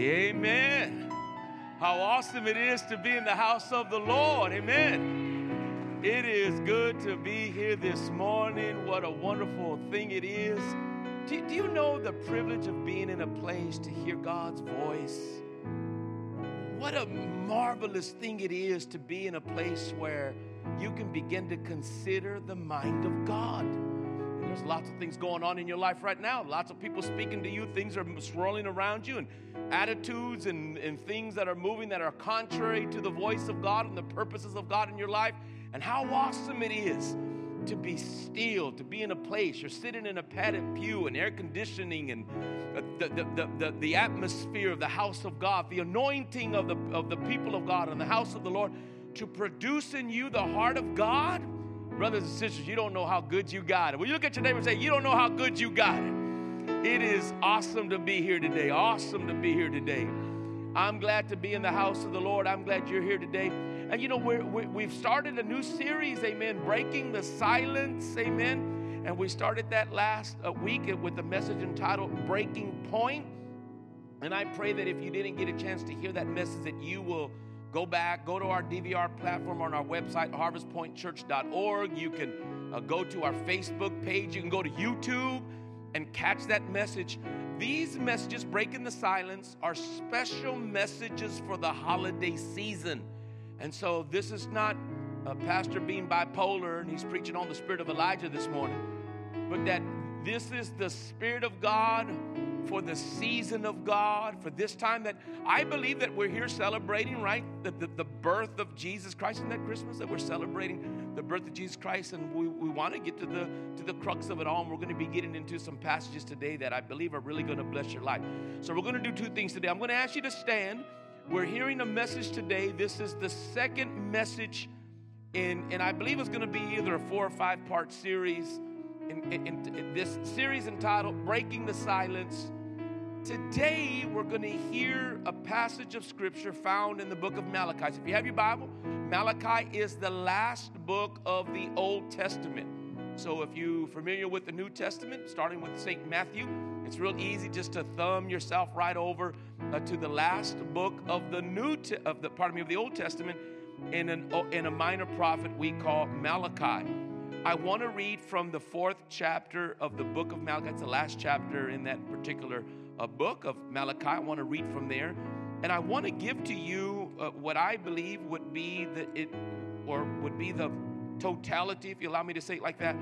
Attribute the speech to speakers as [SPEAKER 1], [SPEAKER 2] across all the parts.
[SPEAKER 1] Amen. How awesome it is to be in the house of the Lord. Amen. It is good to be here this morning. What a wonderful thing it is. Do, do you know the privilege of being in a place to hear God's voice? What a marvelous thing it is to be in a place where you can begin to consider the mind of God. There's lots of things going on in your life right now. Lots of people speaking to you. Things are swirling around you, and attitudes and, and things that are moving that are contrary to the voice of God and the purposes of God in your life. And how awesome it is to be still, to be in a place. You're sitting in a padded pew and air conditioning and the, the, the, the, the atmosphere of the house of God, the anointing of the, of the people of God and the house of the Lord to produce in you the heart of God Brothers and sisters, you don't know how good you got it. Well, you look at your neighbor and say, You don't know how good you got it. It is awesome to be here today. Awesome to be here today. I'm glad to be in the house of the Lord. I'm glad you're here today. And you know, we have started a new series, amen, breaking the silence, amen. And we started that last uh, week with the message entitled Breaking Point. And I pray that if you didn't get a chance to hear that message, that you will go back, go to our DVR platform on our website, harvestpointchurch.org. You can uh, go to our Facebook page. You can go to YouTube and catch that message. These messages, breaking the silence, are special messages for the holiday season. And so this is not a pastor being bipolar and he's preaching on the spirit of Elijah this morning, but that this is the Spirit of God for the season of God, for this time that I believe that we're here celebrating, right? The, the, the, birth of Jesus Christ. Isn't that Christmas that we're celebrating the birth of Jesus Christ? And we, we want to get to the, to the crux of it all. And we're going to be getting into some passages today that I believe are really going to bless your life. So we're going to do two things today. I'm going to ask you to stand. We're hearing a message today. This is the second message in, and I believe it's going to be either a four or five part series in, in, in this series entitled Breaking the Silence. Today, we're going to hear a passage of scripture found in the book of Malachi. So if you have your Bible, Malachi is the last book of the Old Testament. So if you're familiar with the New Testament, starting with St. Matthew, it's real easy just to thumb yourself right over uh, to the last book of the New te- of the pardon me of the Old Testament in an in a minor prophet we call Malachi. I want to read from the fourth chapter of the book of Malachi. It's the last chapter in that particular uh, book of Malachi. I want to read from there. And I want to give to you uh, what I believe would be the it or would be the totality, if you allow me to say it like that,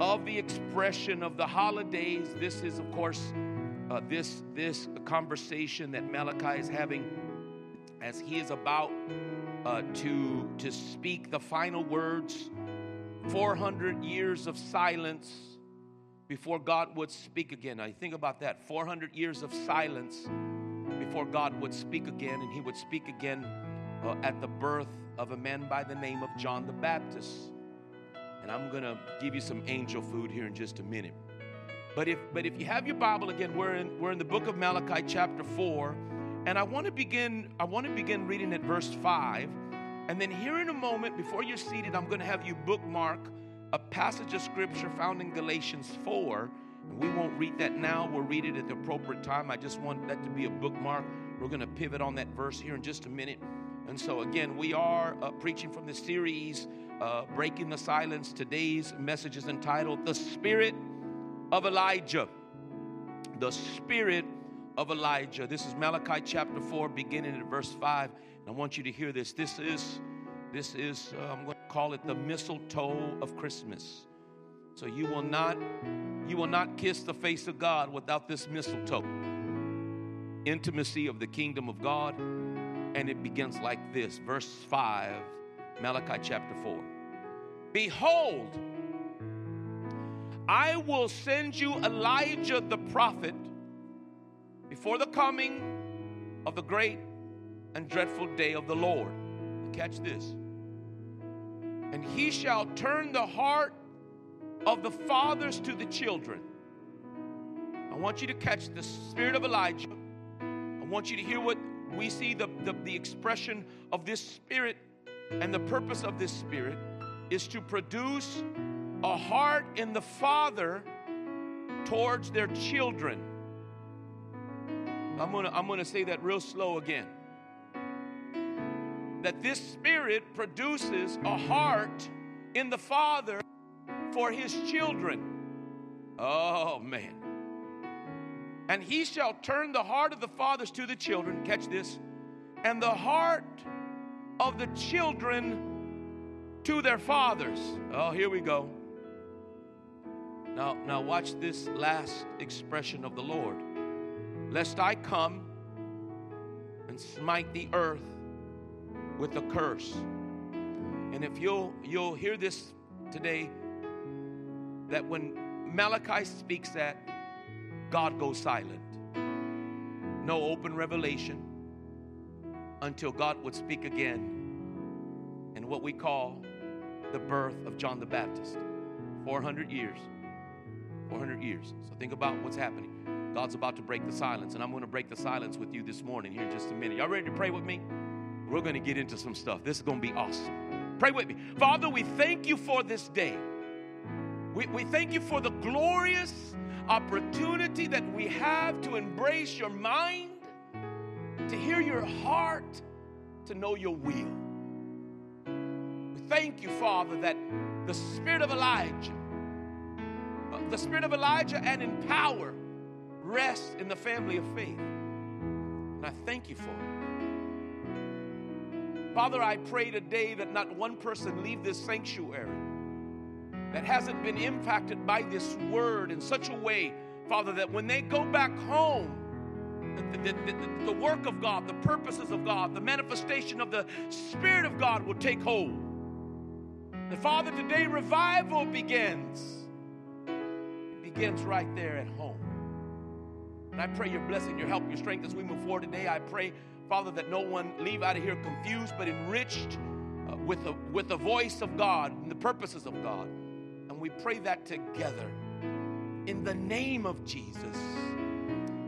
[SPEAKER 1] of the expression of the holidays. This is, of course, uh, this this conversation that Malachi is having as he is about uh, to to speak the final words 400 years of silence before God would speak again. I think about that 400 years of silence before God would speak again, and He would speak again uh, at the birth of a man by the name of John the Baptist. And I'm going to give you some angel food here in just a minute. But if, but if you have your Bible again, we're in, we're in the book of Malachi, chapter 4. And I want to begin, I want to begin reading at verse 5. And then, here in a moment, before you're seated, I'm going to have you bookmark a passage of scripture found in Galatians 4. And We won't read that now, we'll read it at the appropriate time. I just want that to be a bookmark. We're going to pivot on that verse here in just a minute. And so, again, we are uh, preaching from the series uh, Breaking the Silence. Today's message is entitled The Spirit of Elijah. The Spirit of Elijah. This is Malachi chapter 4, beginning at verse 5. And I want you to hear this. This is, this is, uh, I'm going to call it the mistletoe of Christmas. So you will not, you will not kiss the face of God without this mistletoe. Intimacy of the kingdom of God. And it begins like this, verse 5, Malachi chapter 4. Behold, I will send you Elijah the prophet before the coming of the great and dreadful day of the Lord. Catch this. And he shall turn the heart of the fathers to the children. I want you to catch the spirit of Elijah. I want you to hear what we see the, the, the expression of this spirit and the purpose of this spirit is to produce a heart in the father towards their children. I'm gonna, I'm gonna say that real slow again. That this spirit produces a heart in the Father for his children. Oh, man. And he shall turn the heart of the fathers to the children, catch this, and the heart of the children to their fathers. Oh, here we go. Now, now watch this last expression of the Lord. Lest I come and smite the earth with a curse. And if you'll you'll hear this today, that when Malachi speaks that, God goes silent. No open revelation until God would speak again in what we call the birth of John the Baptist. 400 years. 400 years. So think about what's happening. God's about to break the silence, and I'm going to break the silence with you this morning here in just a minute. Y'all ready to pray with me? We're going to get into some stuff. This is going to be awesome. Pray with me. Father, we thank you for this day. We, we thank you for the glorious opportunity that we have to embrace your mind, to hear your heart, to know your will. We thank you, Father, that the spirit of Elijah, uh, the spirit of Elijah and in power rests in the family of faith. And I thank you for it. Father, I pray today that not one person leave this sanctuary that hasn't been impacted by this word in such a way, Father, that when they go back home, the, the, the, the, work of God, the purposes of God, the manifestation of the Spirit of God will take hold. And Father, today revival begins. It begins right there at home. And I pray your blessing, your help, your strength as we move forward today. I pray, Father, that no one leave out of here confused but enriched uh, with, the, with the voice of God and the purposes of God. And we pray that together in the name of Jesus.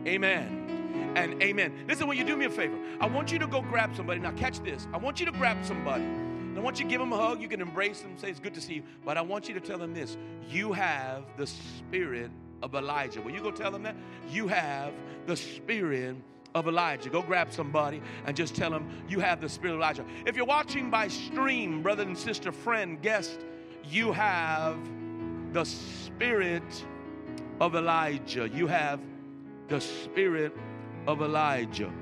[SPEAKER 1] Amen and amen. Listen, will you do me a favor? I want you to go grab somebody. Now, catch this. I want you to grab somebody. I want you to give them a hug. You can embrace them, say it's good to see you. But I want you to tell them this you have the spirit of Elijah. Will you go tell them that? You have the spirit of Elijah. Go grab somebody and just tell them you have the spirit of Elijah. If you're watching by stream, brother and sister, friend, guest, you have the spirit of Elijah. You have the spirit of Elijah.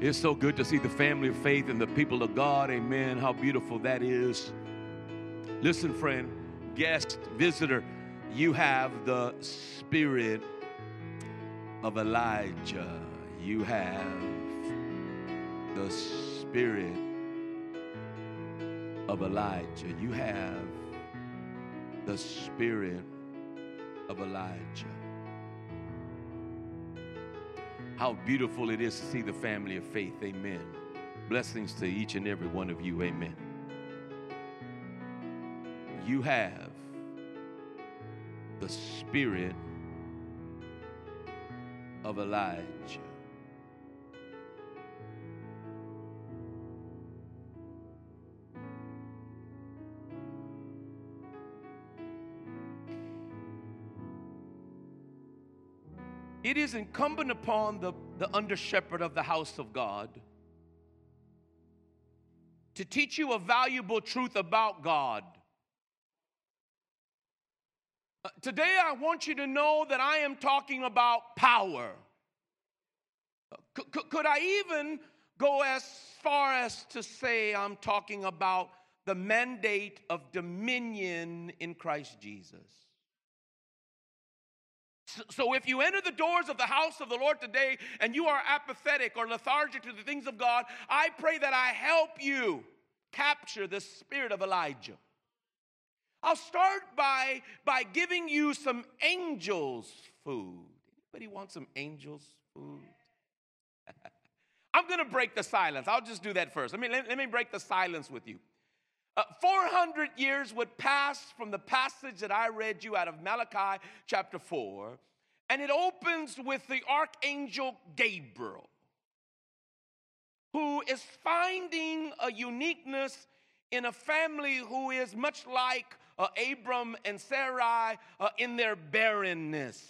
[SPEAKER 1] It's so good to see the family of faith and the people of God. Amen. How beautiful that is. Listen, friend, guest, visitor, you have the spirit of Elijah. You have the spirit of Elijah. You have the spirit of Elijah. How beautiful it is to see the family of faith. Amen. Blessings to each and every one of you. Amen. You have the spirit of Elijah. It is incumbent upon the, the under shepherd of the house of God to teach you a valuable truth about God uh, today, I want you to know that I am talking about power. Uh, c- could I even go as far as to say I'm talking about the mandate of dominion in Christ Jesus? So, if you enter the doors of the house of the Lord today and you are apathetic or lethargic to the things of God, I pray that I help you capture the spirit of Elijah. I'll start by, by giving you some angels' food. Anybody want some angels' food? I'm going to break the silence. I'll just do that first. Let me, let, let me break the silence with you. Uh, 400 years would pass from the passage that I read you out of Malachi chapter 4, and it opens with the archangel Gabriel. who is finding a uniqueness in a family who is much like uh, Abram and Sarai uh, in their barrenness.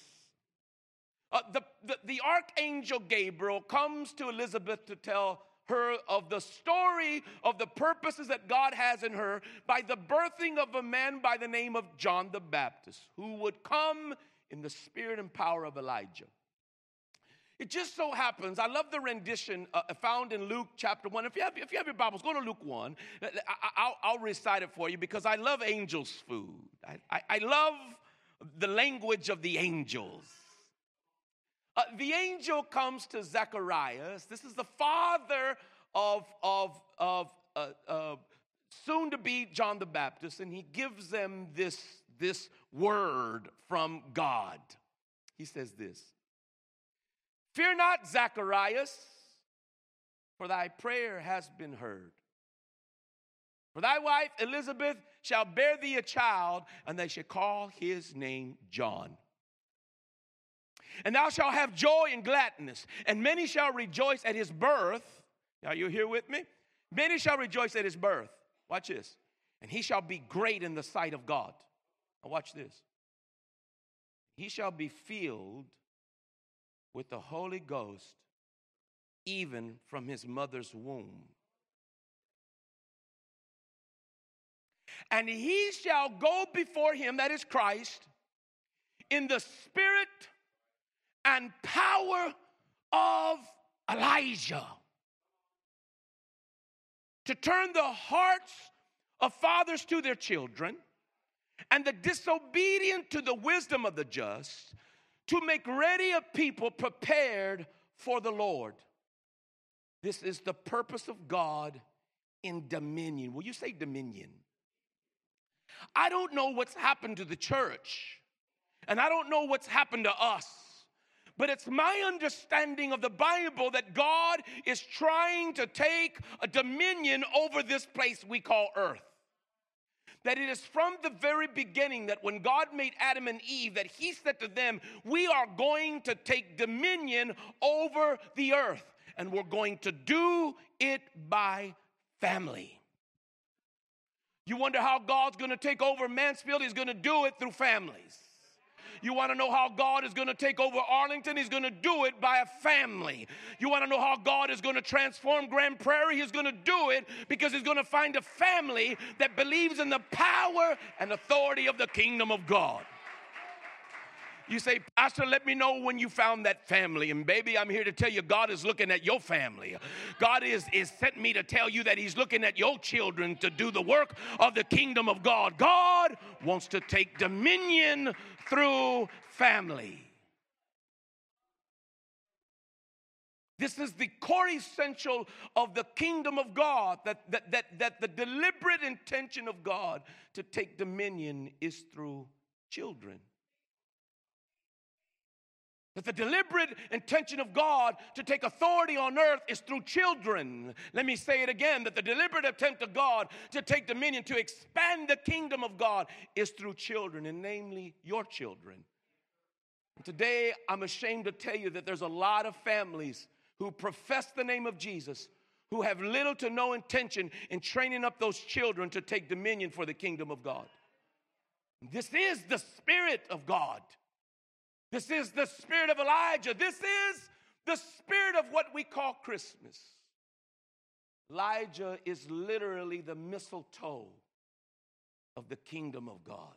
[SPEAKER 1] Uh, the, the, the archangel Gabriel comes to Elizabeth to tell her of the story of the purposes that God has in her by the birthing of a man by the name of John the Baptist, who would come in the spirit and power of Elijah. It just so happens, I love the rendition uh, found in Luke chapter 1. If you, have, if you have your Bibles, go to Luke 1. I, will recite it for you because I love angels' food. I, I, I love the language of the angels. Uh, the angel comes to Zacharias. This is the father of, of, of uh, uh, soon to be John the Baptist, and he gives them this, this word from God. He says this Fear not, Zacharias, for thy prayer has been heard. For thy wife Elizabeth shall bear thee a child, and they shall call his name John. And thou shalt have joy and gladness, and many shall rejoice at his birth. Are you here with me? Many shall rejoice at his birth. Watch this. And he shall be great in the sight of God. Now, watch this. He shall be filled with the Holy Ghost even from his mother's womb. And he shall go before him, that is Christ, in the spirit and power of Elijah to turn the hearts of fathers to their children and the disobedient to the wisdom of the just to make ready a people prepared for the Lord. This is the purpose of God in dominion. Will you say dominion? I don't know what's happened to the church, and I don't know what's happened to us. But it's my understanding of the Bible that God is trying to take a dominion over this place we call earth that it is from the very beginning that when God made Adam and Eve, that He said to them, We are going to take dominion over the earth, and we're going to do it by family. You wonder how God's gonna take over Mansfield? He's gonna do it through families. You want to know how God is going to take over Arlington? He's going to do it by a family. You want to know how God is going to transform Grand Prairie? He's going to do it because he's going to find a family that believes in the power and authority of the kingdom of God. You say, Pastor, let me know when you found that family. And baby, I'm here to tell you, God is looking at your family. God is, is sent me to tell you that He's looking at your children to do the work of the kingdom of God. God wants to take dominion through family. This is the core essential of the kingdom of God that, that, that, that the deliberate intention of God to take dominion is through children. That the deliberate intention of God to take authority on earth is through children. Let me say it again that the deliberate attempt of God to take dominion, to expand the kingdom of God, is through children, and namely your children. Today, I'm ashamed to tell you that there's a lot of families who profess the name of Jesus who have little to no intention in training up those children to take dominion for the kingdom of God. This is the Spirit of God. This is the spirit of Elijah. This is the spirit of what we call Christmas. Elijah is literally the mistletoe of the kingdom of God.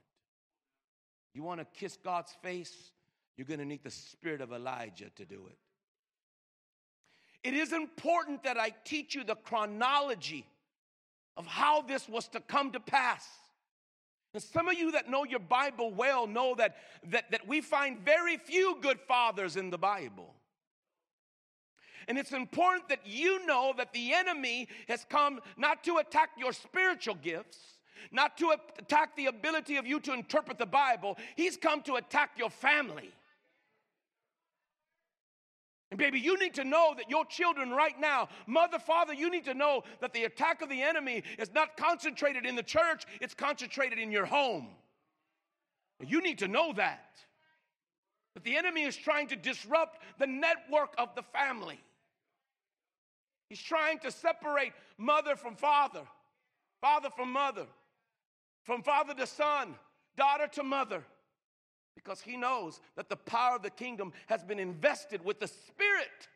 [SPEAKER 1] You want to kiss God's face? You're going to need the spirit of Elijah to do it. It is important that I teach you the chronology of how this was to come to pass. Some of you that know your Bible well know that, that, that we find very few good fathers in the Bible. And it's important that you know that the enemy has come not to attack your spiritual gifts, not to attack the ability of you to interpret the Bible, he's come to attack your family. And baby, you need to know that your children right now, mother, father, you need to know that the attack of the enemy is not concentrated in the church, it's concentrated in your home. You need to know that. That the enemy is trying to disrupt the network of the family. He's trying to separate mother from father, father from mother, from father to son, daughter to mother, because he knows that the power of the kingdom has been invested with the spirit,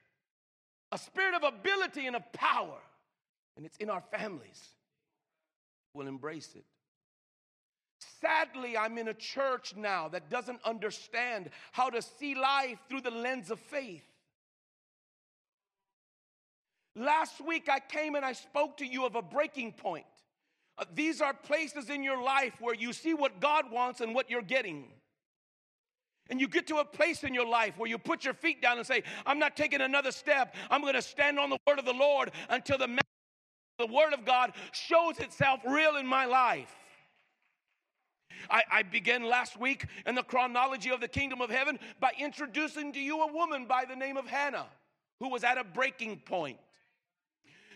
[SPEAKER 1] a spirit of ability and of power, and it's in our families. We'll embrace it. Sadly, I'm in a church now that doesn't understand how to see life through the lens of faith. Last week, I came and I spoke to you of a breaking point. Uh, these are places in your life where you see what God wants and what you're getting. And you get to a place in your life where you put your feet down and say, I'm not taking another step. I'm going to stand on the word of the Lord until the, the word of God shows itself real in my life. I, I began last week in the chronology of the kingdom of heaven by introducing to you a woman by the name of Hannah who was at a breaking point.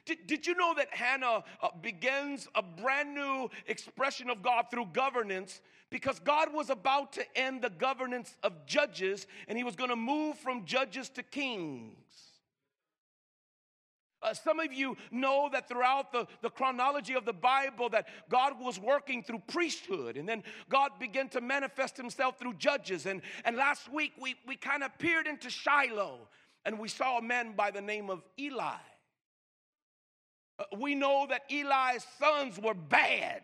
[SPEAKER 1] Did, did you know that Hannah uh, begins a brand new expression of God through governance because God was about to end the governance of judges and he was going to move from judges to kings? Uh, some of you know that throughout the, the chronology of the Bible that God was working through priesthood and then God began to manifest himself through judges. And, and last week we, we kind of peered into Shiloh and we saw a man by the name of Eli. We know that Eli's sons were bad.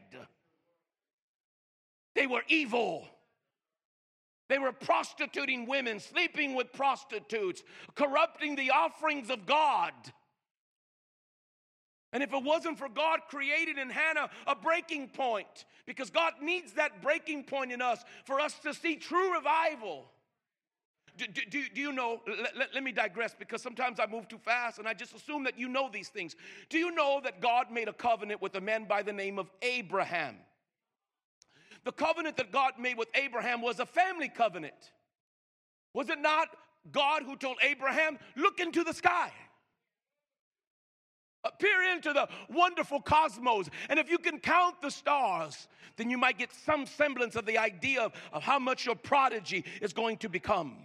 [SPEAKER 1] They were evil. They were prostituting women, sleeping with prostitutes, corrupting the offerings of God. And if it wasn't for God created in Hannah a breaking point, because God needs that breaking point in us for us to see true revival. Do, do, do you know? Let, let, let me digress because sometimes I move too fast and I just assume that you know these things. Do you know that God made a covenant with a man by the name of Abraham? The covenant that God made with Abraham was a family covenant. Was it not God who told Abraham, Look into the sky? peer into the wonderful cosmos. And if you can count the stars, then you might get some semblance of the idea of, of how much your prodigy is going to become.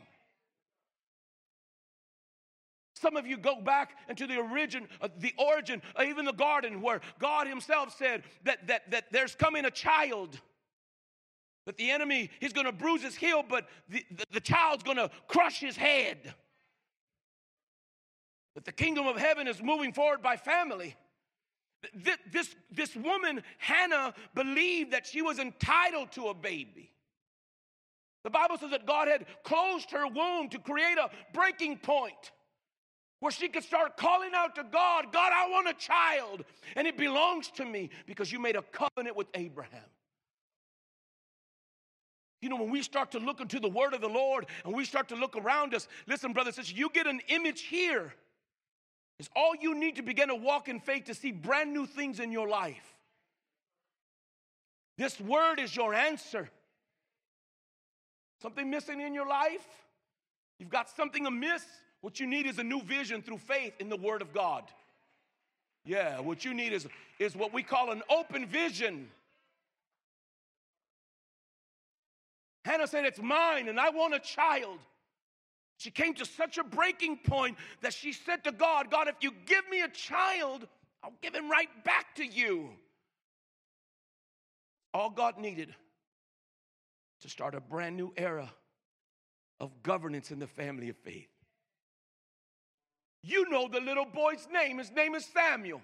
[SPEAKER 1] Some of you go back into the origin, uh, the origin, uh, even the garden, where God Himself said that, that, that there's coming a child. That the enemy, he's gonna bruise his heel, but the, the, the child's gonna crush his head. That the kingdom of heaven is moving forward by family. This, this, this woman, Hannah, believed that she was entitled to a baby. The Bible says that God had closed her womb to create a breaking point where she could start calling out to God, God, I want a child, and it belongs to me because you made a covenant with Abraham. You know, when we start to look into the word of the Lord and we start to look around us, listen, brothers, sisters, you get an image here. It's all you need to begin to walk in faith to see brand new things in your life. This word is your answer. Something missing in your life? You've got something amiss? What you need is a new vision through faith in the Word of God. Yeah, what you need is, is what we call an open vision. Hannah said, It's mine, and I want a child. She came to such a breaking point that she said to God, God, if you give me a child, I'll give him right back to you. All God needed to start a brand new era of governance in the family of faith. You know the little boy's name. His name is Samuel.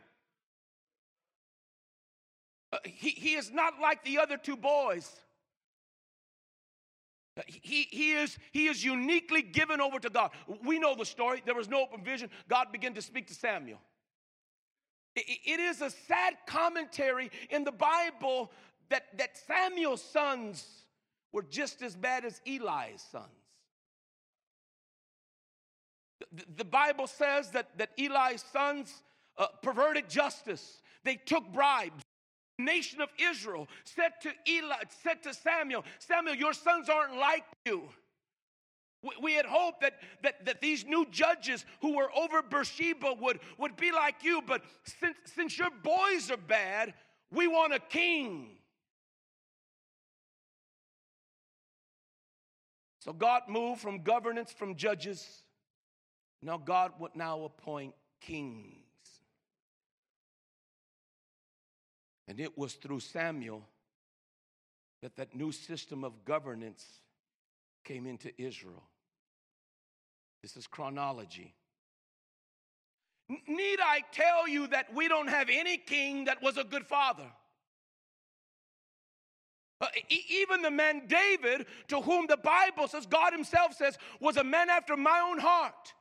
[SPEAKER 1] Uh, he, he is not like the other two boys. He, he, is, he is uniquely given over to God. We know the story. There was no open vision. God began to speak to Samuel. it, it is a sad commentary in the Bible that, that Samuel's sons were just as bad as Eli's sons. The, Bible says that, that Eli's sons uh, perverted justice, they took bribes The nation of Israel said to Eli, said to Samuel, Samuel, your sons aren't like you. We, we had hoped that, that, that these new judges who were over Beersheba would, would be like you, but since, since your boys are bad, we want a king. So God moved from governance from judges. Now, God would now appoint kings. And it was through Samuel that that new system of governance came into Israel. This is chronology. Need I tell you that we don't have any king that was a good father? Uh, e- even the man David, to whom the Bible says, God Himself says, was a man after my own heart.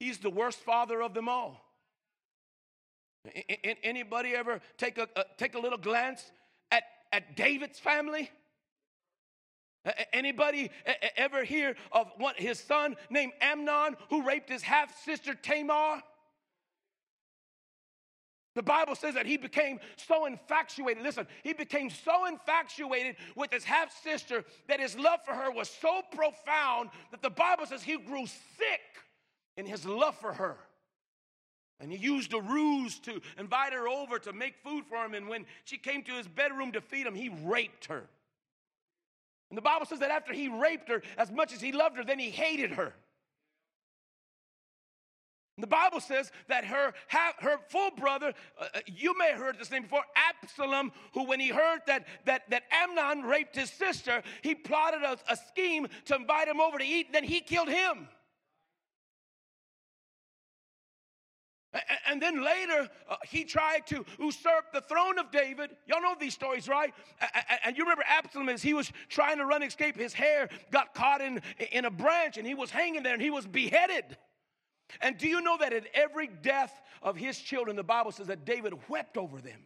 [SPEAKER 1] He's the worst father of them all. Anybody ever take a, uh, take a little glance at, at David's family? Anybody ever hear of what his son named Amnon who raped his half sister Tamar? The Bible says that he became so infatuated. Listen, he became so infatuated with his half sister that his love for her was so profound that the Bible says he grew sick in his love for her. And he used a ruse to invite her over to make food for him. And when she came to his bedroom to feed him, he raped her. And the Bible says that after he raped her, as much as he loved her, then he hated her. And The Bible says that her, her full brother, uh, uh, you may have heard this name before, Absalom, who when he heard that, that, that Amnon raped his sister, he plotted a, a scheme to invite him over to eat, and then he killed him. And then later, uh, he tried to usurp the throne of David. Y'all know these stories, right? And you remember Absalom, as he was trying to run escape, his hair got caught in, in a branch and he was hanging there and he was beheaded. And do you know that at every death of his children, the Bible says that David wept over them?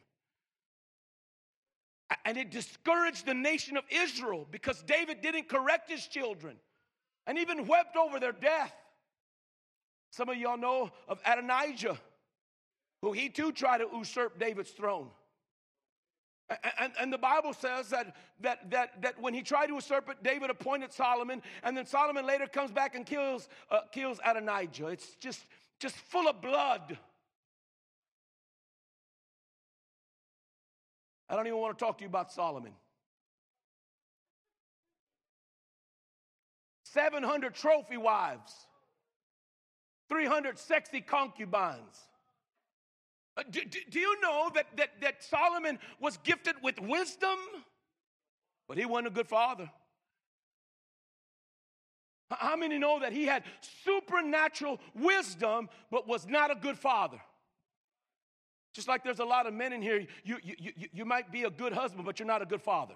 [SPEAKER 1] And it discouraged the nation of Israel because David didn't correct his children and even wept over their death. Some of y'all know of Adonijah, who he too tried to usurp David's throne. And, and, the Bible says that, that, that, that when he tried to usurp it, David appointed Solomon, and then Solomon later comes back and kills, uh, kills Adonijah. It's just, just full of blood. I don't even want to talk to you about Solomon. 700 trophy wives. 300 sexy concubines. Uh, do, do, do, you know that, that, that Solomon was gifted with wisdom, but he wasn't a good father? How many know that he had supernatural wisdom, but was not a good father? Just like there's a lot of men in here, you, you, you, you might be a good husband, but you're not a good father.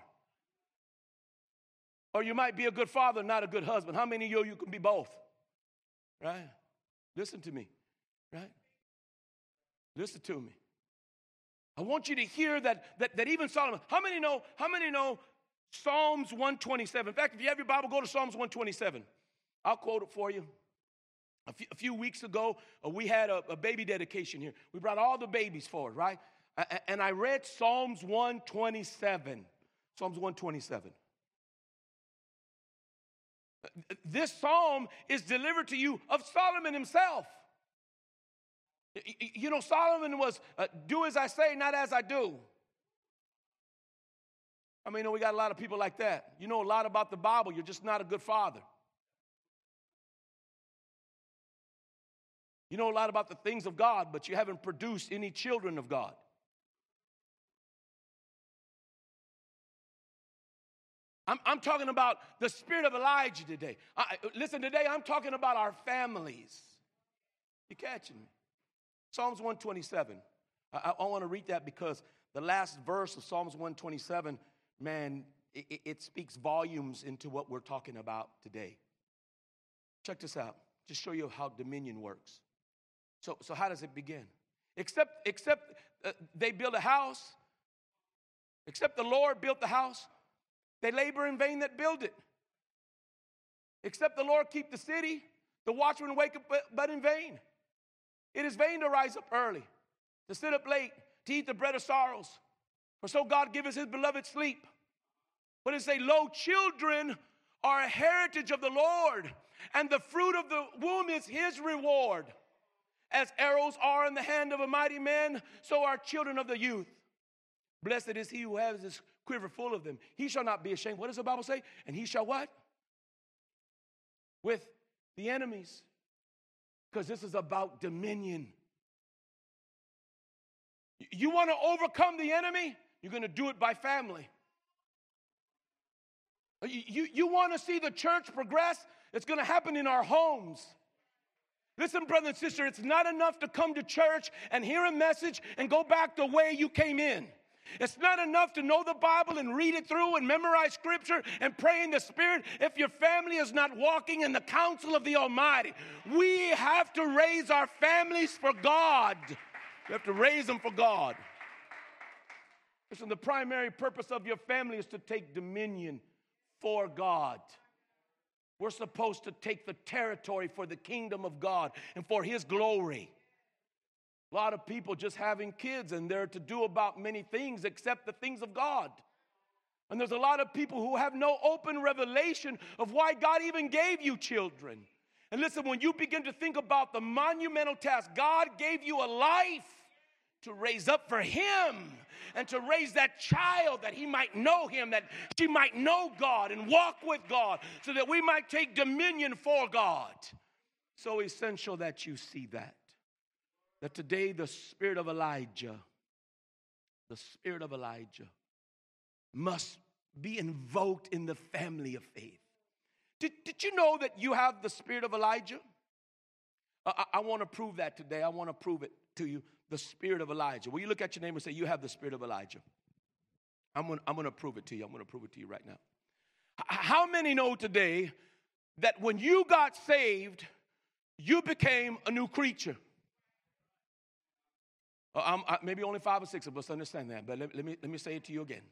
[SPEAKER 1] Or you might be a good father, not a good husband. How many of you, you can be both? Right? Listen to me, right? Listen to me. I want you to hear that, that, that even Solomon, how many know, how many know Psalms 127? In fact, if you have your Bible, go to Psalms 127. I'll quote it for you. A few, a few weeks ago, uh, we had a, a, baby dedication here. We brought all the babies forward, right? and I read Psalms 127. Psalms 127. This psalm is delivered to you of Solomon himself. You know, Solomon was uh, do as I say, not as I do. I mean, know, we got a lot of people like that. You know a lot about the Bible, you're just not a good father. You know a lot about the things of God, but you haven't produced any children of God. I'm, I'm talking about the spirit of Elijah today. I, listen, today I'm talking about our families. You catching me? Psalms 127. I, I want to read that because the last verse of Psalms 127, man, it, it speaks volumes into what we're talking about today. Check this out. Just show you how dominion works. So, so how does it begin? Except, except uh, they build a house, except the Lord built the house, they labor in vain that build it. Except the Lord keep the city, the watchman wake up but in vain. It is vain to rise up early, to sit up late, to eat the bread of sorrows. For so God giveth his beloved sleep. But it say, Lo, children are a heritage of the Lord, and the fruit of the womb is his reward. As arrows are in the hand of a mighty man, so are children of the youth. Blessed is he who has his quiver full of them. He shall not be ashamed. What does the Bible say? And he shall what? With the enemies. Because this is about dominion. You want to overcome the enemy? You're going to do it by family. You, you, want to see the church progress? It's going to happen in our homes. Listen, brother and sister, it's not enough to come to church and hear a message and go back the way you came in. It's not enough to know the Bible and read it through and memorize scripture and pray in the Spirit if your family is not walking in the counsel of the Almighty. We have to raise our families for God. We have to raise them for God. Listen, the primary purpose of your family is to take dominion for God. We're supposed to take the territory for the kingdom of God and for His glory. A lot of people just having kids and they're to do about many things except the things of God. And there's a lot of people who have no open revelation of why God even gave you children. And listen, when you begin to think about the monumental task, God gave you a life to raise up for Him and to raise that child that he might know him, that she might know God and walk with God, so that we might take dominion for God. So essential that you see that. That today the spirit of Elijah, the spirit of Elijah, must be invoked in the family of faith. Did, did you know that you have the spirit of Elijah? I, I want to prove that today. I want to prove it to you the spirit of Elijah. Will you look at your name and say, You have the spirit of Elijah? I'm going I'm going to prove it to you. I'm going to prove it to you right now. How many know today that when you got saved, you became a new creature? Uh, I, maybe only five or six of us understand that, but let, let, me, let me say it to you again.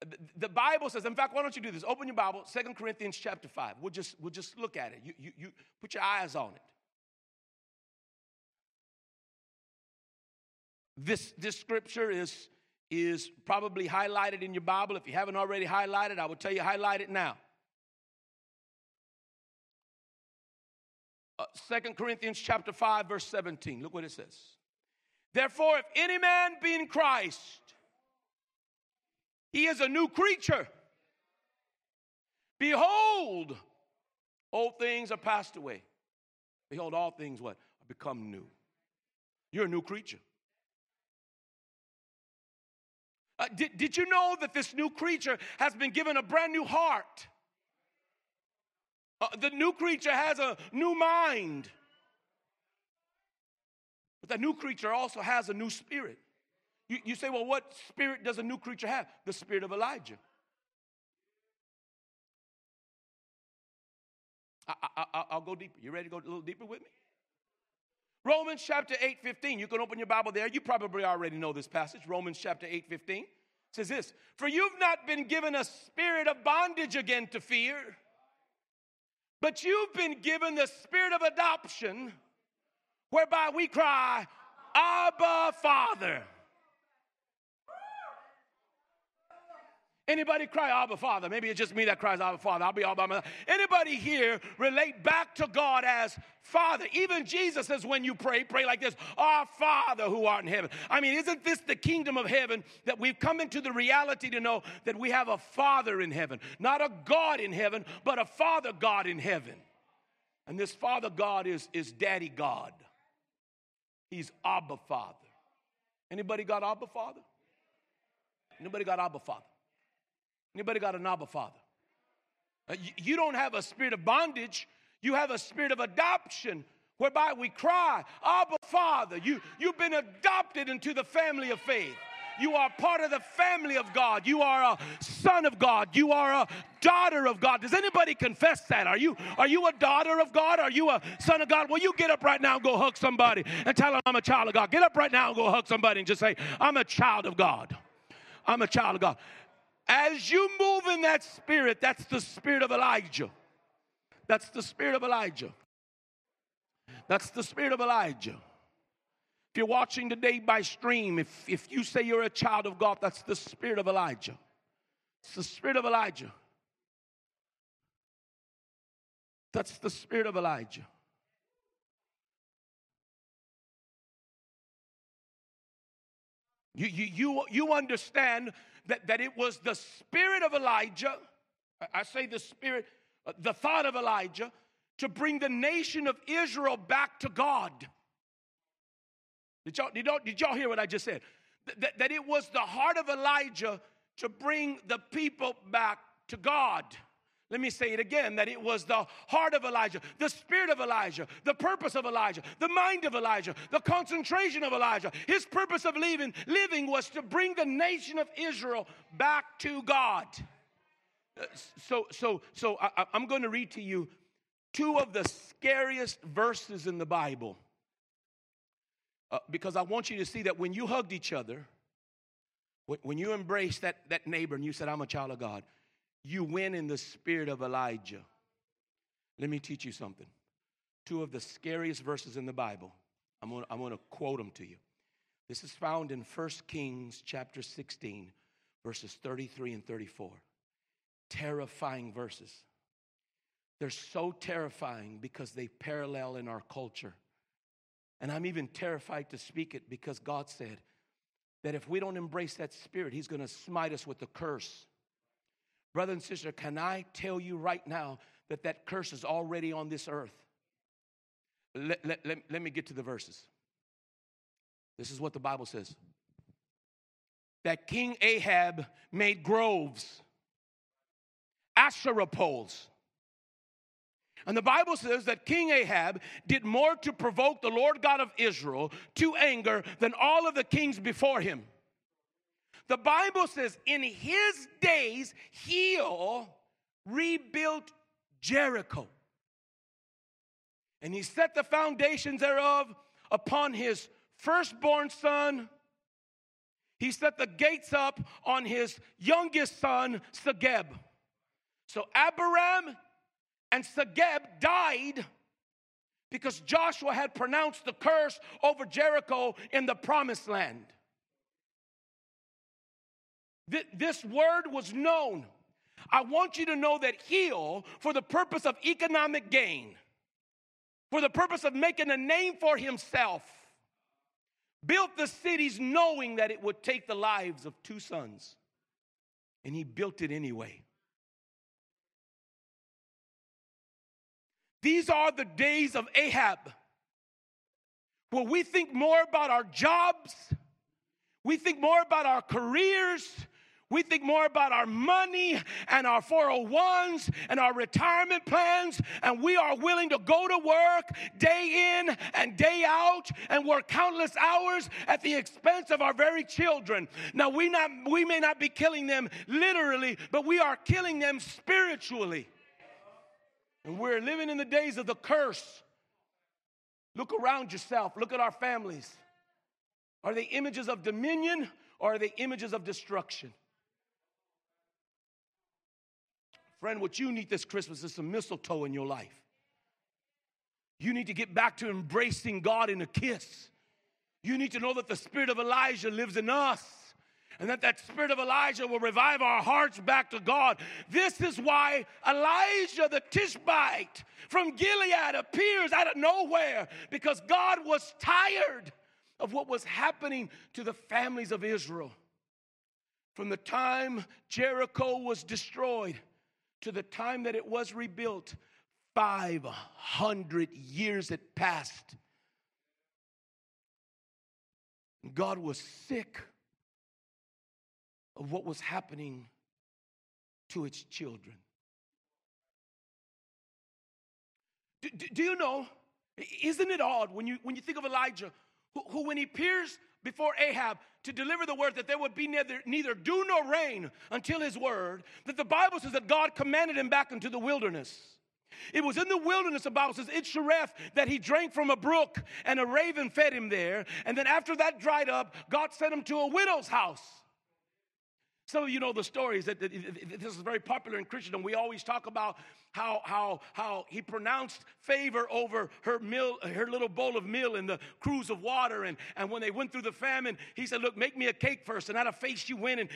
[SPEAKER 1] The, the Bible says, in fact, why don't you do this? Open your Bible, Second Corinthians chapter 5. We'll just, we'll just look at it. You, you, you put your eyes on it. This, this scripture is, is probably highlighted in your Bible. If you haven't already highlighted, I will tell you, highlight it now. Uh, 2 Corinthians chapter 5, verse 17. Look what it says. Therefore, if any man be in Christ, he is a new creature. Behold, old things are passed away. Behold, all things what? Are become new. You're a new creature. Uh, did, did you know that this new creature has been given a brand new heart? Uh, the new creature has a new mind. But that new creature also has a new spirit. You, you say, well, what spirit does a new creature have? The spirit of Elijah. I, will go deeper. You ready to go a little deeper with me? Romans chapter 8, 15. You can open your Bible there. You probably already know this passage. Romans chapter 8, 15 says this For you've not been given a spirit of bondage again to fear, but you've been given the spirit of adoption, whereby we cry, Abba, Father. Anybody cry Abba Father? Maybe it's just me that cries Abba Father. I'll be all by myself. Anybody here relate back to God as Father? Even Jesus says when you pray, pray like this Our Father who art in heaven. I mean, isn't this the kingdom of heaven that we've come into the reality to know that we have a Father in heaven? Not a God in heaven, but a Father God in heaven. And this Father God is, is Daddy God. He's Abba Father. Anybody got Abba Father? Anybody got Abba Father? Anybody got an Abba Father? Uh, you, you don't have a spirit of bondage. You have a spirit of adoption whereby we cry, Abba Father. You, you've been adopted into the family of faith. You are part of the family of God. You are a son of God. You are a daughter of God. Does anybody confess that? Are you, are you a daughter of God? Are you a son of God? Well, you get up right now and go hug somebody and tell them I'm a child of God. Get up right now and go hug somebody and just say, I'm a child of God. I'm a child of God. As you move in that spirit, that's the spirit of Elijah. That's the spirit of Elijah. That's the spirit of Elijah. If you're watching today by stream, if, if you say you're a child of God, that's the spirit of Elijah. It's the spirit of Elijah. That's the spirit of Elijah. You, you, you, you understand that, that it was the spirit of Elijah, I say the spirit, uh, the thought of Elijah, to bring the nation of Israel back to God. Did y'all, did y'all, did y'all hear what I just said? That, that it was the heart of Elijah to bring the people back to God. Let me say it again that it was the heart of Elijah, the spirit of Elijah, the purpose of Elijah, the mind of Elijah, the concentration of Elijah. His purpose of living, living was to bring the nation of Israel back to God. Uh, so, so, so I, I'm going to read to you two of the scariest verses in the Bible uh, because I want you to see that when you hugged each other, when, you embraced that, that neighbor and you said, I'm a child of God, you win in the spirit of Elijah. Let me teach you something. Two of the scariest verses in the Bible. I'm going I'm to quote them to you. This is found in 1 Kings chapter 16, verses 33 and 34. Terrifying verses. They're so terrifying because they parallel in our culture. And I'm even terrified to speak it because God said that if we don't embrace that spirit, He's going to smite us with the curse. Brother and sister, can I tell you right now that that curse is already on this earth? Let, let, let, let me get to the verses. This is what the Bible says that King Ahab made groves, Asherah poles. And the Bible says that King Ahab did more to provoke the Lord God of Israel to anger than all of the kings before him. The Bible says, in his days, Hiel rebuilt Jericho. And he set the foundations thereof upon his firstborn son. He set the gates up on his youngest son, Segub. So Abiram and Segub died because Joshua had pronounced the curse over Jericho in the promised land. This word was known. I want you to know that Hiel for the purpose of economic gain, for the purpose of making a name for himself, built the cities knowing that it would take the lives of two sons. And he built it anyway. These are the days of Ahab, where we think more about our jobs, we think more about our careers, we think more about our money and our 401s and our retirement plans, and we are willing to go to work day in and day out and work countless hours at the expense of our very children. Now, we, not, we may not be killing them literally, but we are killing them spiritually. And we're living in the days of the curse. Look around yourself, look at our families. Are they images of dominion or are they images of destruction? Friend, what you need this Christmas is some mistletoe in your life. You need to get back to embracing God in a kiss. You need to know that the spirit of Elijah lives in us and that that spirit of Elijah will revive our hearts back to God. This is why Elijah the Tishbite from Gilead appears out of nowhere because God was tired of what was happening to the families of Israel. From the time Jericho was destroyed, to the time that it was rebuilt, 500 years had passed. God was sick of what was happening to its children. Do, do, do, you know, isn't it odd when you, when you think of Elijah, who, who when he appears before Ahab to deliver the word that there would be neither, neither dew nor rain until his word, that the Bible says that God commanded him back into the wilderness. It was in the wilderness, the Bible says, it's Cherith that he drank from a brook and a raven fed him there. And then after that dried up, God sent him to a widow's house. Some of you know the stories that this is very popular in Christendom. We always talk about how, how, how he pronounced favor over her meal, her little bowl of meal and the cruse of water. And, and when they went through the famine, he said, Look, make me a cake first. And out of face she went, and,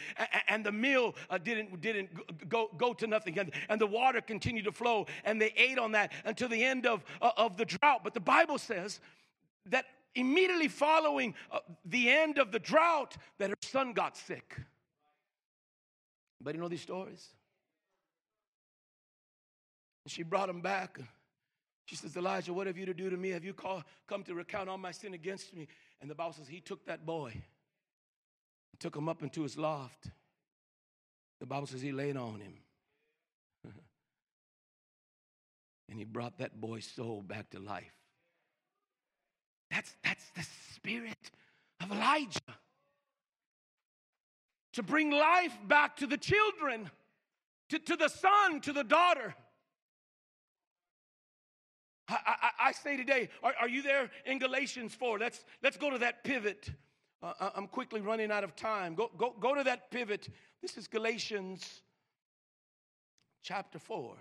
[SPEAKER 1] and the meal uh, didn't, didn't go, go to nothing. And, and the water continued to flow. And they ate on that until the end of, uh, of the drought. But the Bible says that immediately following uh, the end of the drought, that her son got sick. But you know these stories? She brought him back. She says, Elijah, what have you to do to me? Have you call, come to recount all my sin against me? And the Bible says he took that boy, took him up into his loft. The Bible says he laid on him. and he brought that boy's soul back to life. That's, that's the spirit of Elijah. To bring life back to the children, to, to the son, to the daughter. I, I, I say today, are, are, you there in Galatians 4? Let's, let's go to that pivot. Uh, I'm quickly running out of time. Go, go, go to that pivot. This is Galatians chapter 4.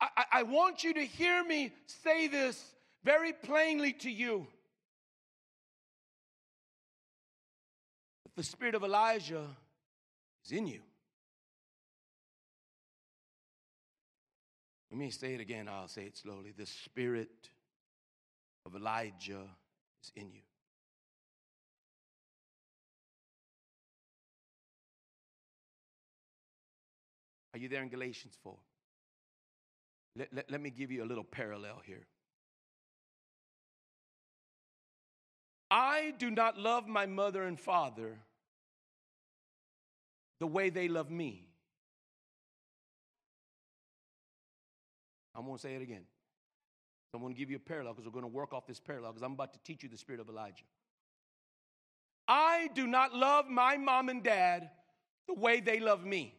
[SPEAKER 1] I, I want you to hear me say this very plainly to you. The spirit of Elijah is in you. Let me say it again, I'll say it slowly. The spirit of Elijah is in you. Are you there in Galatians 4? Let, let, let me give you a little parallel here. I do not love my mother and father the way they love me. I'm going to say it again. I'm going to give you a parallel because we're going to work off this parallel because I'm about to teach you the spirit of Elijah. I do not love my mom and dad the way they love me.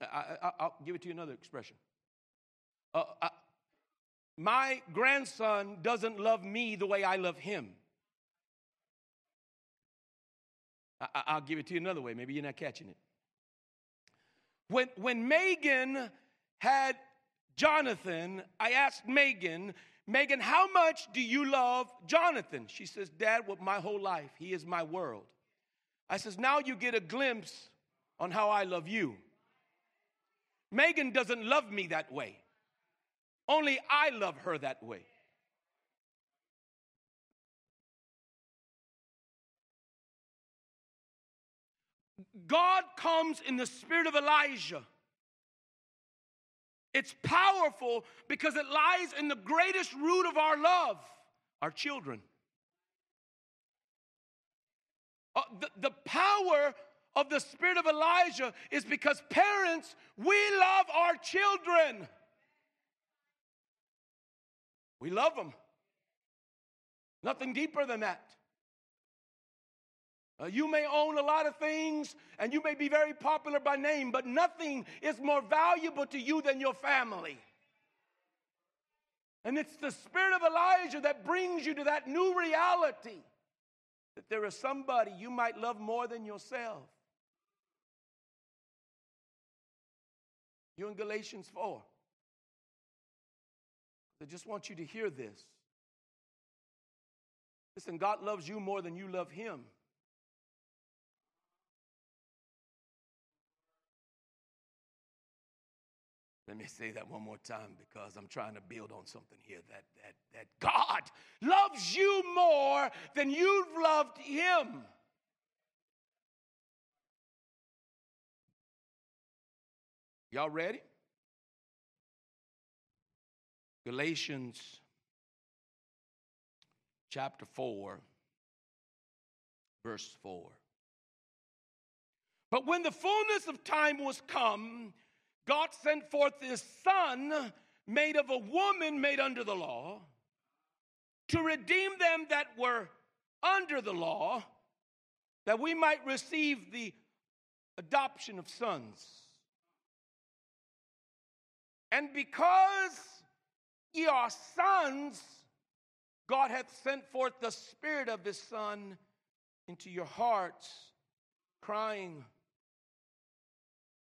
[SPEAKER 1] I, will give it to you another expression. Uh, I, my grandson doesn't love me the way I love him. I, will give it to you another way. Maybe you're not catching it. When, when Megan had Jonathan, I asked Megan, Megan, how much do you love Jonathan? She says, Dad, with my whole life, he is my world. I says, now you get a glimpse on how I love you. Megan doesn't love me that way. Only I love her that way. God comes in the spirit of Elijah. It's powerful because it lies in the greatest root of our love our children. Uh, the, the power of the spirit of Elijah is because parents, we love our children. We love them. Nothing deeper than that. Uh, you may own a lot of things and you may be very popular by name, but nothing is more valuable to you than your family. And it's the spirit of Elijah that brings you to that new reality that there is somebody you might love more than yourself. You're in Galatians 4. I just want you to hear this. Listen, God loves you more than you love Him. Let me say that one more time because I'm trying to build on something here that, that, that God loves you more than you've loved Him. Y'all ready? Galatians chapter 4, verse 4. But when the fullness of time was come, God sent forth his son, made of a woman made under the law, to redeem them that were under the law, that we might receive the adoption of sons. And because ye are sons, God hath sent forth the Spirit of His Son into your hearts, crying,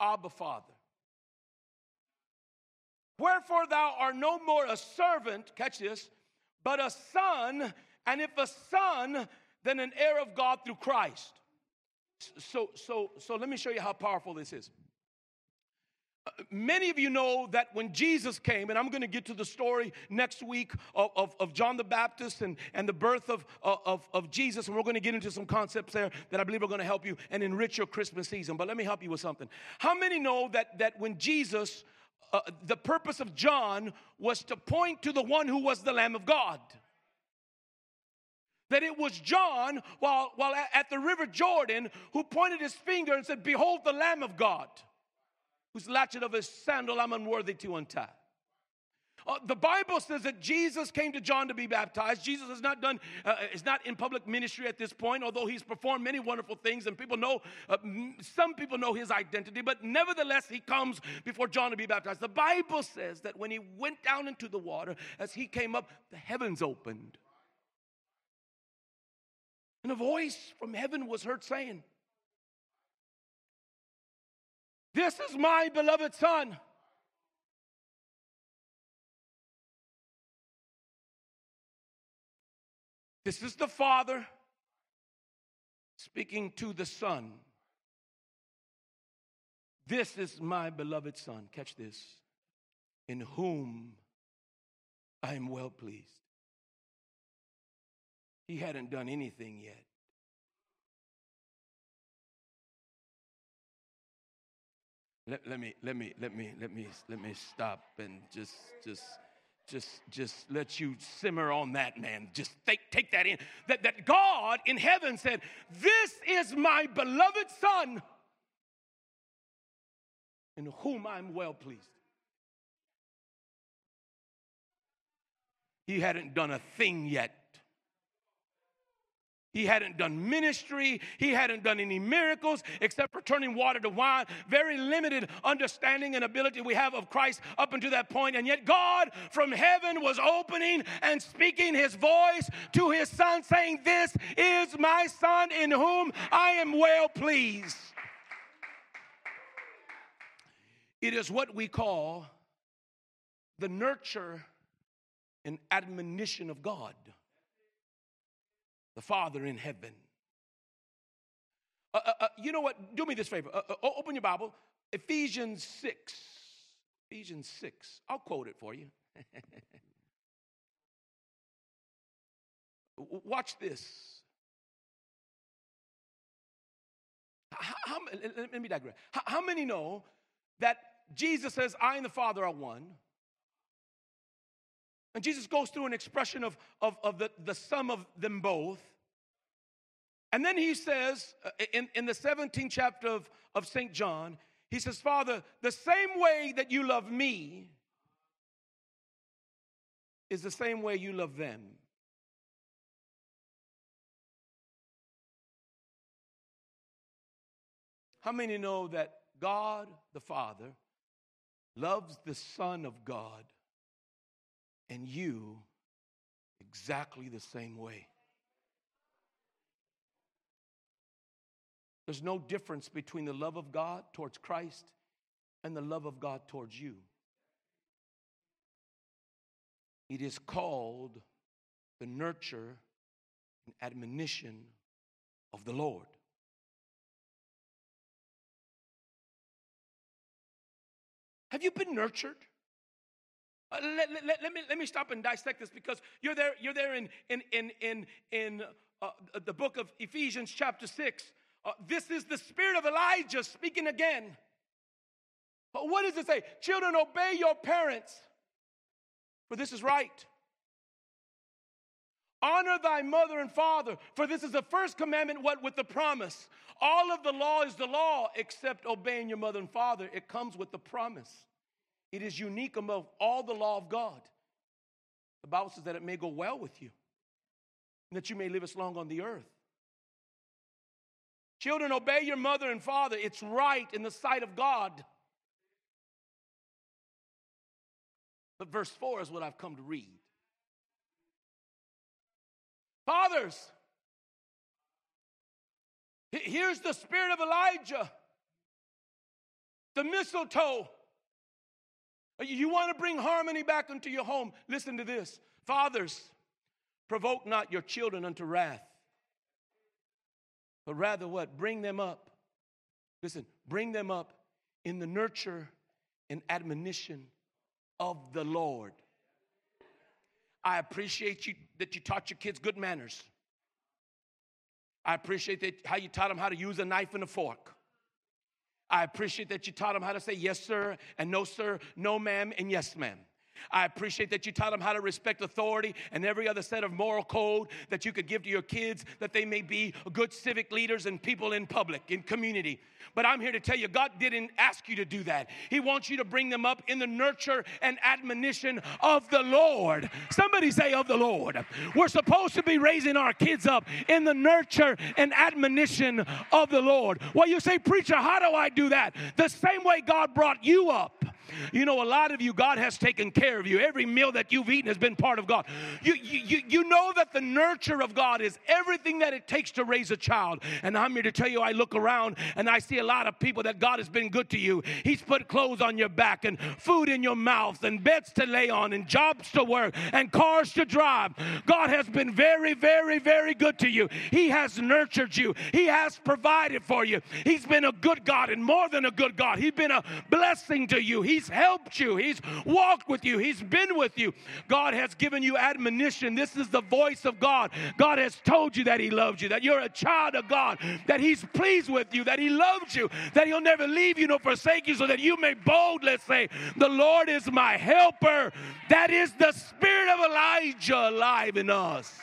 [SPEAKER 1] Abba, Father. Wherefore thou art no more a servant, catch this, but a son, and if a son, then an heir of God through Christ. So, so, so let me show you how powerful this is. Uh, many of you know that when Jesus came, and I'm going to get to the story next week of, of, of, John the Baptist and, and the birth of, of, of Jesus, and we're going to get into some concepts there that I believe are going to help you and enrich your Christmas season. But let me help you with something. How many know that, that when Jesus, uh, the purpose of John was to point to the one who was the Lamb of God? that it was John, while, while at the river Jordan, who pointed his finger and said, Behold the Lamb of God, whose latchet of his sandal I'm unworthy to untie. Uh, the Bible says that Jesus came to John to be baptized. Jesus has not done, uh, is not in public ministry at this point, although he's performed many wonderful things, and people know, uh, some people know his identity, but nevertheless, he comes before John to be baptized. The Bible says that when he went down into the water, as he came up, the heavens opened. And a voice from heaven was heard saying, This is my beloved Son. This is the Father speaking to the Son. This is my beloved Son. Catch this. In whom I am well pleased. He hadn't done anything yet. Let, let me let me let me let me let me stop and just just just just let you simmer on that man. Just take take that in. That that god in heaven said this is my beloved son in whom i'm well pleased. He hadn't done a thing yet he hadn't done ministry. He hadn't done any miracles except for turning water to wine. Very limited understanding and ability we have of Christ up until that point. And yet, God from heaven was opening and speaking his voice to his son, saying, This is my son in whom I am well pleased. It is what we call the nurture and admonition of God the Father in heaven. Uh, uh, uh, you know what? Do me this favor. Uh, uh, open your Bible, Ephesians 6. Ephesians 6. I'll quote it for you. Watch this. How, how, let me digress. How, how many know that Jesus says, I and the Father are one? And Jesus goes through an expression of, of, of the, the sum of them both. And then he says, uh, in, in the 17th chapter of, of St. John, he says, Father, the same way that you love me is the same way you love them. How many know that God the Father loves the Son of God and you exactly the same way. There's no difference between the love of God towards Christ and the love of God towards you. It is called the nurture and admonition of the Lord. Have you been nurtured? Uh, let, let, let, me, let me stop and dissect this because you're there, you're there in, in, in, in, in uh, the book of Ephesians, chapter 6. Uh, this is the spirit of Elijah speaking again. But what does it say? Children, obey your parents, for this is right. Honor thy mother and father, for this is the first commandment, what with the promise. All of the law is the law except obeying your mother and father. It comes with the promise. It is unique among all the law of God. The Bible says that it may go well with you, and that you may live as long on the earth. Children, obey your mother and father. It's right in the sight of God. But verse 4 is what I've come to read. Fathers, here's the spirit of Elijah, the mistletoe. You want to bring harmony back into your home. Listen to this. Fathers, provoke not your children unto wrath, but rather what? Bring them up. Listen, bring them up in the nurture and admonition of the Lord. I appreciate you that you taught your kids good manners. I appreciate that how you taught them how to use a knife and a fork. I appreciate that you taught them how to say yes, sir, and no, sir, no, ma'am, and yes, ma'am. I appreciate that you taught them how to respect authority and every other set of moral code that you could give to your kids that they may be good civic leaders and people in public, in community. But I'm here to tell you, God didn't ask you to do that. He wants you to bring them up in the nurture and admonition of the Lord. Somebody say, of the Lord. We're supposed to be raising our kids up in the nurture and admonition of the Lord. Well, you say, Preacher, how do I do that? The same way God brought you up. You know, a lot of you, God has taken care of you. Every meal that you've eaten has been part of God. You, you, you know that the nurture of God is everything that it takes to raise a child. And I'm here to tell you, I look around and I see a lot of people that God has been good to you. He's put clothes on your back and food in your mouth and beds to lay on and jobs to work and cars to drive. God has been very, very, very good to you. He has nurtured you, He has provided for you. He's been a good God and more than a good God. He's been a blessing to you. He's helped you, He's walked with you, He's been with you. God has given you admonition. This is the voice of God. God has told you that He loves you, that you're a child of God, that He's pleased with you, that He loves you, that He'll never leave you nor forsake you, so that you may boldly say, The Lord is my helper. That is the spirit of Elijah alive in us.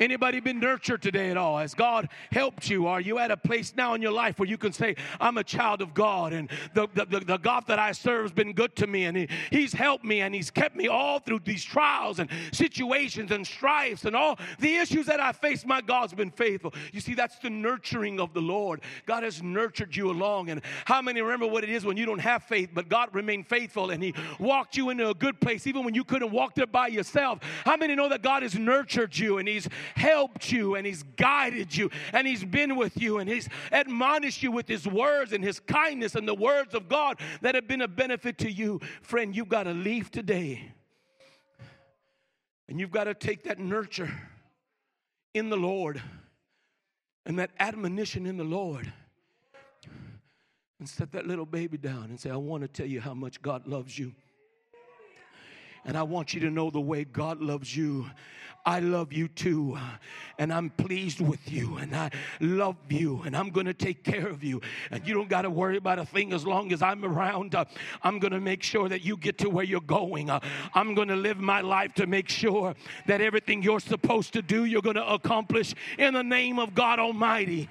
[SPEAKER 1] Anybody been nurtured today at all? Has God helped you? Are you at a place now in your life where you can say, I'm a child of God and the, the, the, the God that I serve has been good to me and he, He's helped me and He's kept me all through these trials and situations and strifes and all the issues that I face. My God's been faithful. You see, that's the nurturing of the Lord. God has nurtured you along. And how many remember what it is when you don't have faith, but God remained faithful and He walked you into a good place even when you couldn't walk there by yourself? How many know that God has nurtured you and He's helped you and He's guided you and He's been with you and He's admonished you with His words and His kindness and the words of God that have been a benefit to you. Friend, you've got to leave today and you've got to take that nurture in the Lord and that admonition in the Lord and set that little baby down and say, I want to tell you how much God loves you. And I want you to know the way God loves you. I love you too. And I'm pleased with you. And I love you. And I'm going to take care of you. And you don't got to worry about a thing as long as I'm around. Uh, I'm going to make sure that you get to where you're going. Uh, I'm going to live my life to make sure that everything you're supposed to do, you're going to accomplish in the name of God Almighty.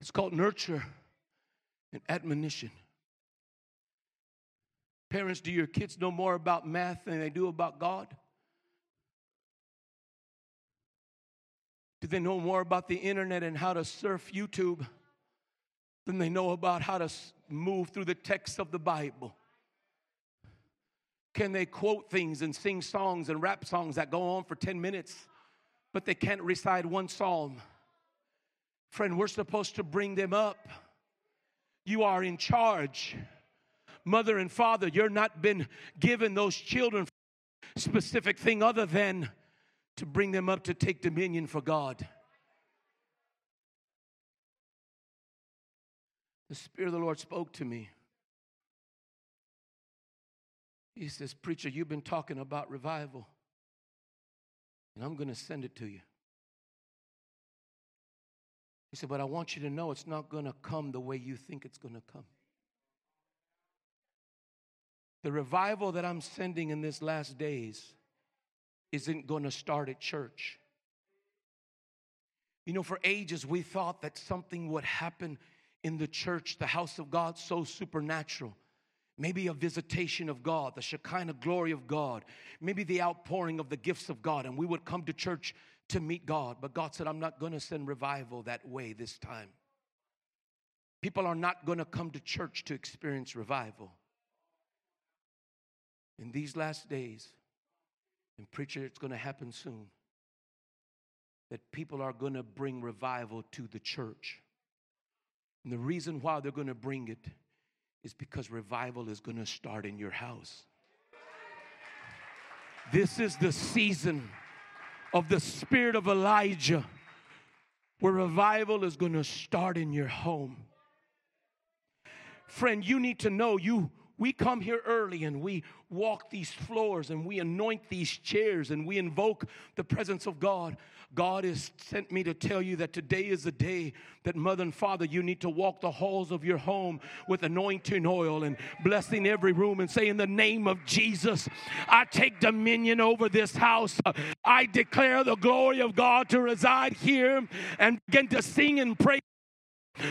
[SPEAKER 1] It's called nurture and admonition. Parents, do your kids know more about math than they do about God? Do they know more about the internet and how to surf YouTube than they know about how to move through the text of the Bible? Can they quote things and sing songs and rap songs that go on for 10 minutes, but they can't recite one psalm? Friend, we're supposed to bring them up. You are in charge mother and father, you're not been given those children specific thing other than to bring them up to take dominion for God. The Spirit of the Lord spoke to me. He says, Preacher, you've been talking about revival, and I'm going to send it to you. He said, But I want you to know it's not going to come the way you think it's going to come. The revival that I'm sending in this last days isn't going to start at church. You know, for ages we thought that something would happen in the church, the house of God, so supernatural. Maybe a visitation of God, the Shekinah glory of God, maybe the outpouring of the gifts of God, and we would come to church to meet God. But God said, I'm not going to send revival that way this time. People are not going to come to church to experience revival in these last days, and preacher, it's going to happen soon, that people are going to bring revival to the church. And the reason why they're going to bring it is because revival is going to start in your house. This is the season of the spirit of Elijah where revival is going to start in your home. Friend, you need to know you we come here early and we walk these floors and we anoint these chairs and we invoke the presence of God. God has sent me to tell you that today is the day that mother and father, you need to walk the halls of your home with anointing oil and blessing every room and say, In the name of Jesus, I take dominion over this house. I declare the glory of God to reside here and begin to sing and pray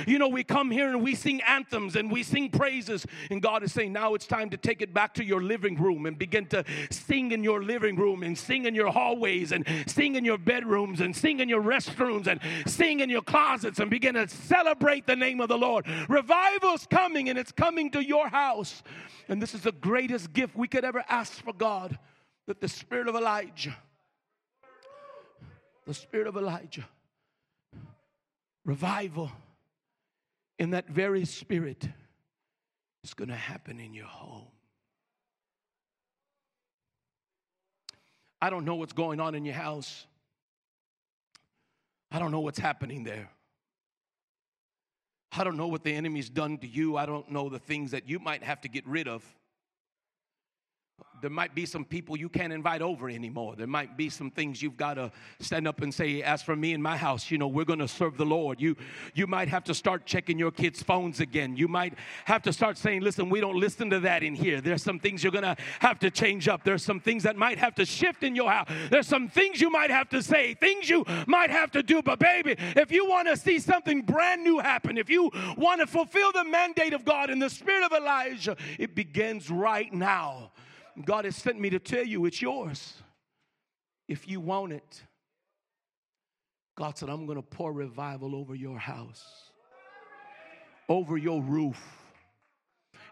[SPEAKER 1] you know, we come here and we sing anthems and we sing praises, and God is saying, now it's time to take it back to your living room and begin to sing in your living room and sing in your hallways and sing in your bedrooms and sing in your restrooms and sing in your closets and begin to celebrate the name of the Lord. Revival's coming and it's coming to your house. And this is the greatest gift we could ever ask for God that the spirit of Elijah, the spirit of Elijah, revival in that very spirit is going to happen in your home. I don't know what's going on in your house. I don't know what's happening there. I don't know what the enemy's done to you. I don't know the things that you might have to get rid of there might be some people you can't invite over anymore. There might be some things you've got to stand up and say, as for me and my house, you know, we're going to serve the Lord. You, you might have to start checking your kids' phones again. You might have to start saying, listen, we don't listen to that in here. There's some things you're going to have to change up. There's some things that might have to shift in your house. There's some things you might have to say, things you might have to do. But baby, if you want to see something brand new happen, if you want to fulfill the mandate of God in the spirit of Elijah, it begins right now. God has sent me to tell you it's yours if you want it. God said, I'm going to pour revival over your house, over your roof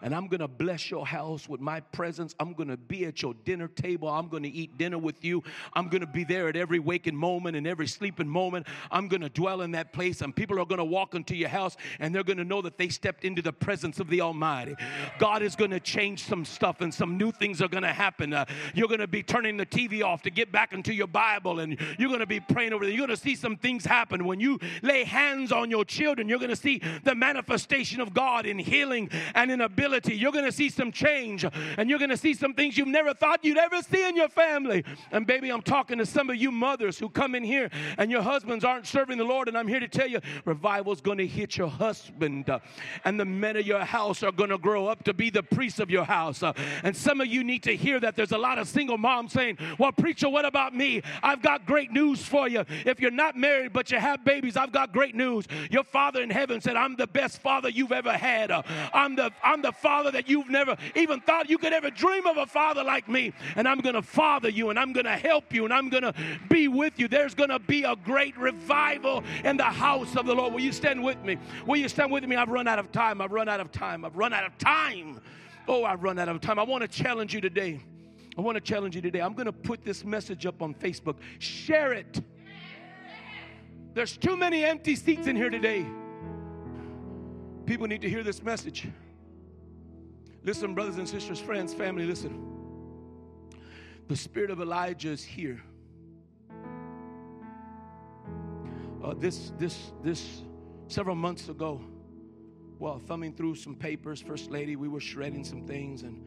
[SPEAKER 1] and I'm going to bless your house with my presence. I'm going to be at your dinner table. I'm going to eat dinner with you. I'm going to be there at every waking moment and every sleeping moment. I'm going to dwell in that place, and people are going to walk into your house and they're going to know that they stepped into the presence of the Almighty. God is going to change some stuff, and some new things are going to happen. Uh, you're going to be turning the TV off to get back into your Bible, and you're going to be praying over there. You're going to see some things happen. When you lay hands on your children, you're going to see the manifestation of God in healing and in ability ability. You're going to see some change and you're going to see some things you've never thought you'd ever see in your family. And baby, I'm talking to some of you mothers who come in here and your husbands aren't serving the Lord. And I'm here to tell you, revival's going to hit your husband. Uh, and the men of your house are going to grow up to be the priests of your house. Uh, and some of you need to hear that there's a lot of single moms saying, Well, preacher, what about me? I've got great news for you. If you're not married but you have babies, I've got great news. Your father in heaven said, I'm the best father you've ever had. Uh, I'm the I'm the father that you've never even thought you could ever dream of a father like me. And I'm going to father you and I'm going to help you and I'm going to be with you. There's going to be a great revival in the house of the Lord. Will you stand with me? Will you stand with me? I've run out of time. I've run out of time. I've run out of time. Oh, I've run out of time. I want to challenge you today. I want to challenge you today. I'm going to put this message up on Facebook. Share it. There's too many empty seats in here today. People need to hear this message. Listen, brothers and sisters, friends, family, listen. The spirit of Elijah is here. Uh, this, this, this, several months ago, while thumbing through some papers, First Lady, we were shredding some things, and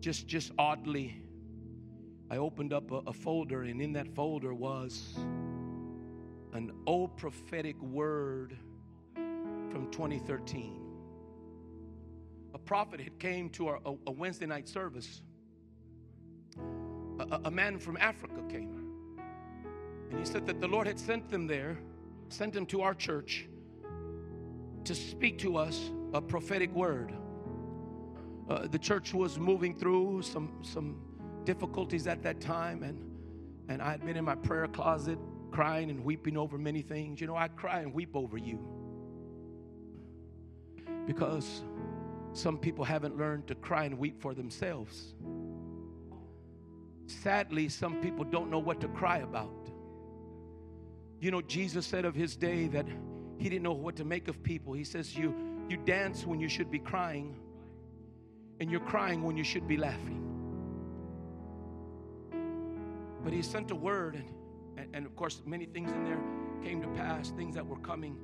[SPEAKER 1] just, just oddly, I opened up a, a folder, and in that folder was an old prophetic word from 2013 prophet had came to our, a, a Wednesday night service. A, a man from Africa came. And he said that the Lord had sent them there, sent them to our church to speak to us a prophetic word. Uh, the church was moving through some, some difficulties at that time, and, and I had been in my prayer closet crying and weeping over many things. You know, I cry and weep over you because some people haven't learned to cry and weep for themselves. Sadly, some people don't know what to cry about. You know, Jesus said of his day that he didn't know what to make of people. He says, You, you dance when you should be crying, and you're crying when you should be laughing. But he sent a word, and, and, of course, many things in there. came to pass, things that were coming.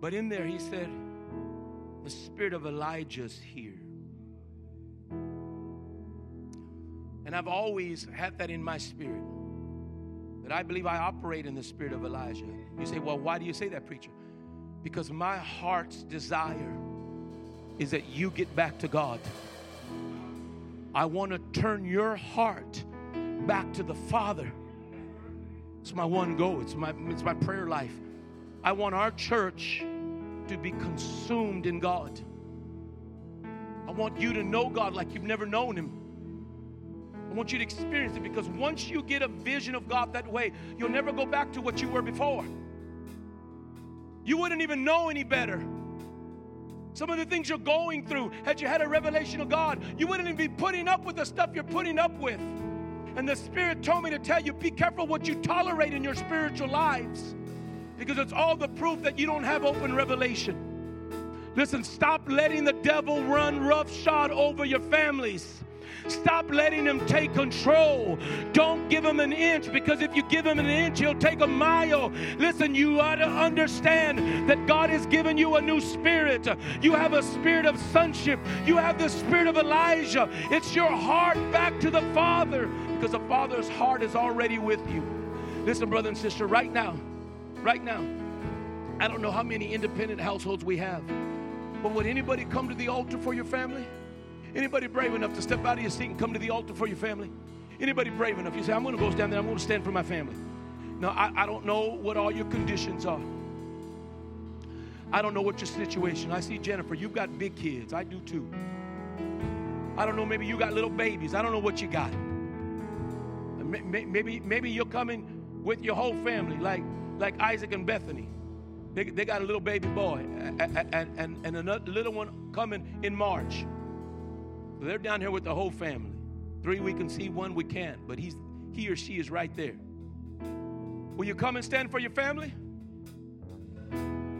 [SPEAKER 1] But in there, he said, The spirit of Elijah is here. And I've always had that in my spirit that I believe I operate in the spirit of Elijah. You say, Well, why do you say that, preacher? Because my heart's desire is that you get back to God. I want to turn your heart back to the Father. It's my one goal. It's my, it's my prayer life. I want our church to be consumed in God. I want you to know God like you've never known Him. I want you to experience it because once you get a vision of God that way, you'll never go back to what you were before. You wouldn't even know any better. Some of the things you're going through, had you had a revelation of God, you wouldn't even be putting up with the stuff you're putting up with. And the Spirit told me to tell you be careful what you tolerate in your spiritual lives because it's all the proof that you don't have open revelation. Listen, stop letting the devil run roughshod over your families. Stop letting him take control. Don't give him an inch because if you give him an inch, he'll take a mile. Listen, you ought to understand that God has given you a new spirit. You have a spirit of sonship, you have the spirit of Elijah. It's your heart back to the Father because the Father's heart is already with you. Listen, brother and sister, right now, right now, I don't know how many independent households we have, but would anybody come to the altar for your family? Anybody brave enough to step out of your seat and come to the altar for your family? Anybody brave enough? You say, I'm going to go stand there. I'm going to stand for my family. Now, I, I don't know what all your conditions are. I don't know what your situation. I see Jennifer, you've got big kids. I do too. I don't know, maybe you got little babies. I don't know what you got. Maybe, maybe you're coming with your whole family, like, like Isaac and Bethany. They, they got a little baby boy and, and, and another little one coming in March. So they're down here with the whole family. Three we can see, one we can't, but he's he or she is right there. Will you come and stand for your family?